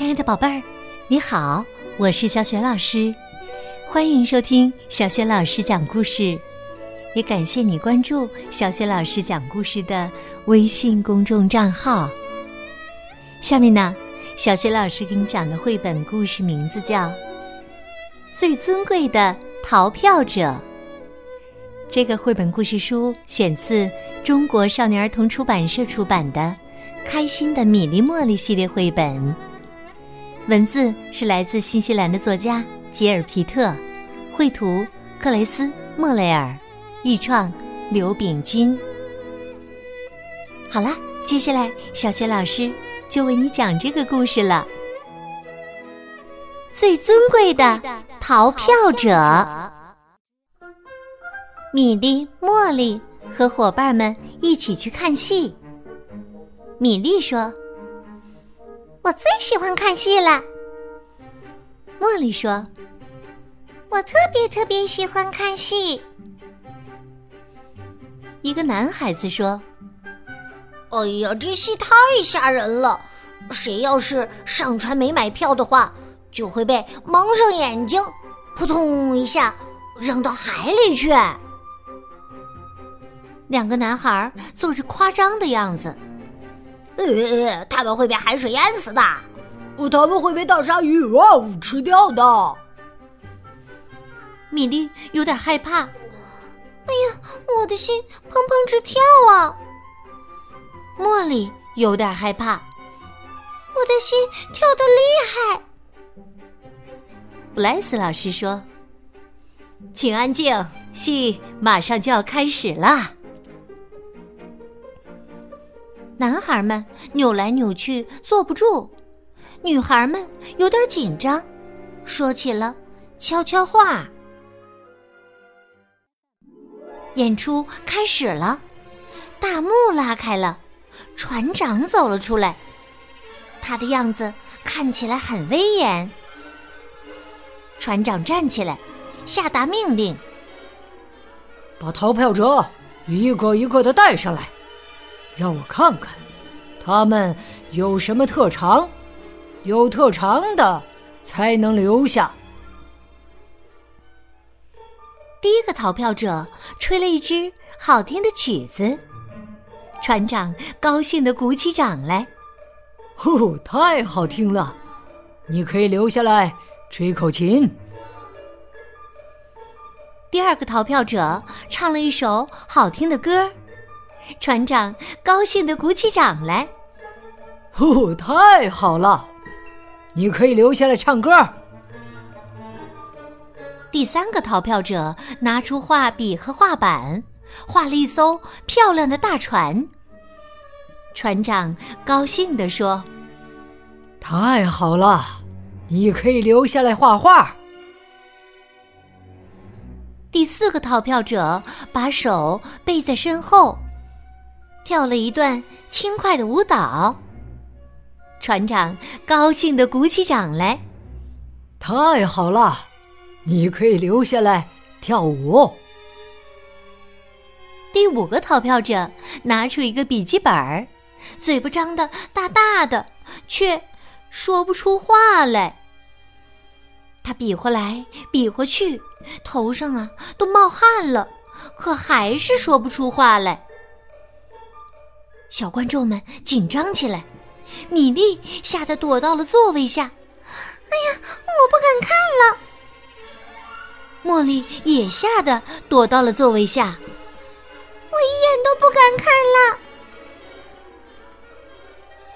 亲爱的宝贝儿，你好，我是小雪老师，欢迎收听小雪老师讲故事，也感谢你关注小雪老师讲故事的微信公众账号。下面呢，小雪老师给你讲的绘本故事名字叫《最尊贵的逃票者》。这个绘本故事书选自中国少年儿童出版社出版的《开心的米粒茉莉》系列绘本。文字是来自新西兰的作家吉尔皮特，绘图克雷斯莫雷尔，译创刘炳军。好了，接下来小雪老师就为你讲这个故事了。最尊贵的逃票者，米莉、茉莉和伙伴们一起去看戏。米莉说。我最喜欢看戏了，茉莉说：“我特别特别喜欢看戏。”一个男孩子说：“哎呀，这戏太吓人了！谁要是上船没买票的话，就会被蒙上眼睛，扑通一下扔到海里去。”两个男孩做着夸张的样子。呃，他们会被海水淹死的，他们会被大鲨鱼哇呜吃掉的。米莉有点害怕，哎呀，我的心砰砰直跳啊！茉莉有点害怕，我的心跳得厉害。布莱斯老师说：“请安静，戏马上就要开始了。”男孩们扭来扭去坐不住，女孩们有点紧张，说起了悄悄话。演出开始了，大幕拉开了，船长走了出来，他的样子看起来很威严。船长站起来，下达命令：把逃票者一个一个的带上来。让我看看，他们有什么特长？有特长的才能留下。第一个逃票者吹了一支好听的曲子，船长高兴的鼓起掌来：“呼，太好听了！你可以留下来吹口琴。”第二个逃票者唱了一首好听的歌。船长高兴的鼓起掌来，哦，太好了！你可以留下来唱歌。第三个逃票者拿出画笔和画板，画了一艘漂亮的大船。船长高兴地说：“太好了，你可以留下来画画。”第四个逃票者把手背在身后。跳了一段轻快的舞蹈，船长高兴的鼓起掌来。太好了，你可以留下来跳舞。第五个逃票者拿出一个笔记本儿，嘴巴张的大大的，却说不出话来。他比划来比划去，头上啊都冒汗了，可还是说不出话来。小观众们紧张起来，米莉吓得躲到了座位下。哎呀，我不敢看了。茉莉也吓得躲到了座位下。我一眼都不敢看了。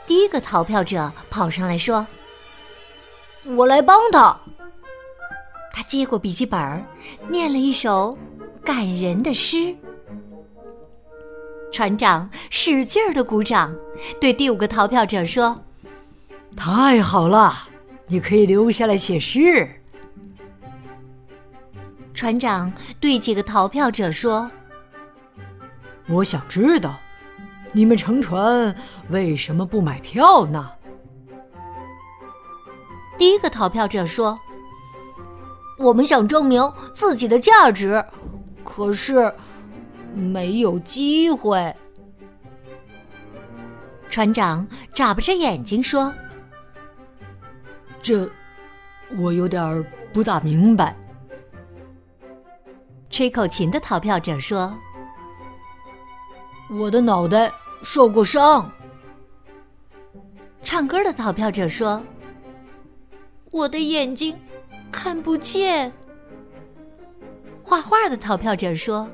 第一个逃票者跑上来说：“我来帮他。”他接过笔记本，念了一首感人的诗。船长使劲儿的鼓掌，对第五个逃票者说：“太好了，你可以留下来写诗。”船长对几个逃票者说：“我想知道，你们乘船为什么不买票呢？”第一个逃票者说：“我们想证明自己的价值，可是……”没有机会。船长眨巴着眼睛说：“这我有点不大明白。吹口琴的逃票者说：“我的脑袋受过伤。”唱歌的逃票者说：“我的眼睛看不见。”画画的逃票者说：“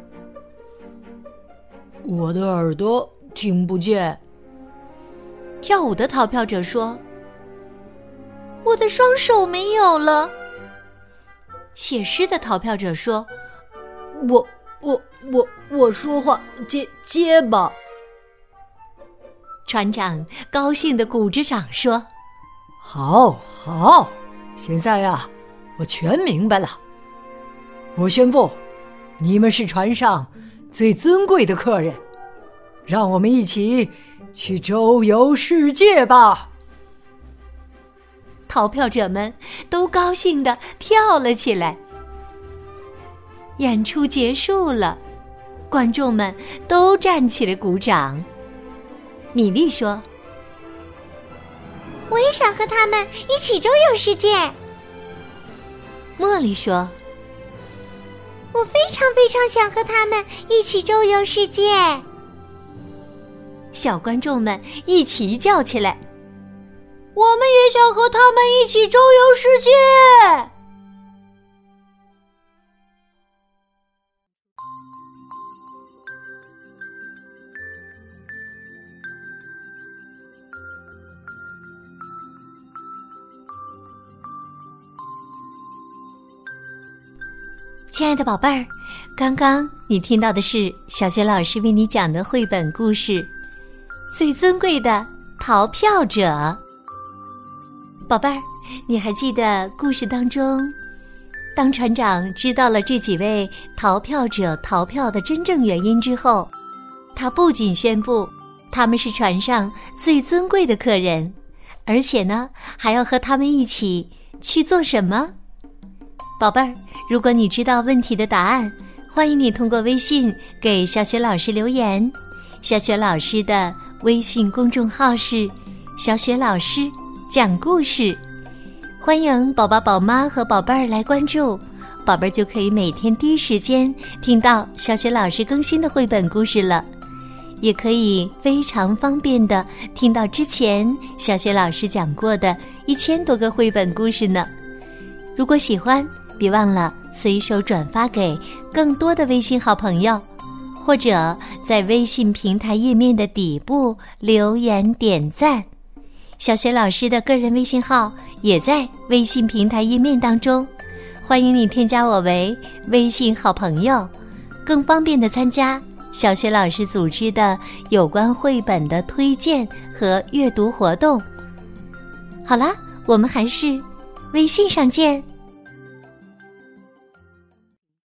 我的耳朵听不见。”跳舞的逃票者说：“我的双手没有了。”写诗的逃票者说：“我我我我说话结结巴。”船长高兴的鼓着掌说：“好，好，现在呀，我全明白了。我宣布，你们是船上最尊贵的客人，让我们一起。”去周游世界吧！逃票者们都高兴的跳了起来。演出结束了，观众们都站起来鼓掌。米莉说：“我也想和他们一起周游世界。”茉莉说：“我非常非常想和他们一起周游世界。”小观众们一起叫起来：“我们也想和他们一起周游世界！”亲爱的宝贝儿，刚刚你听到的是小学老师为你讲的绘本故事。最尊贵的逃票者，宝贝儿，你还记得故事当中，当船长知道了这几位逃票者逃票的真正原因之后，他不仅宣布他们是船上最尊贵的客人，而且呢，还要和他们一起去做什么？宝贝儿，如果你知道问题的答案，欢迎你通过微信给小雪老师留言，小雪老师的。微信公众号是“小雪老师讲故事”，欢迎宝宝、宝妈和宝贝儿来关注，宝贝儿就可以每天第一时间听到小雪老师更新的绘本故事了，也可以非常方便的听到之前小雪老师讲过的一千多个绘本故事呢。如果喜欢，别忘了随手转发给更多的微信好朋友。或者在微信平台页面的底部留言点赞，小雪老师的个人微信号也在微信平台页面当中，欢迎你添加我为微信好朋友，更方便的参加小雪老师组织的有关绘本的推荐和阅读活动。好啦，我们还是微信上见。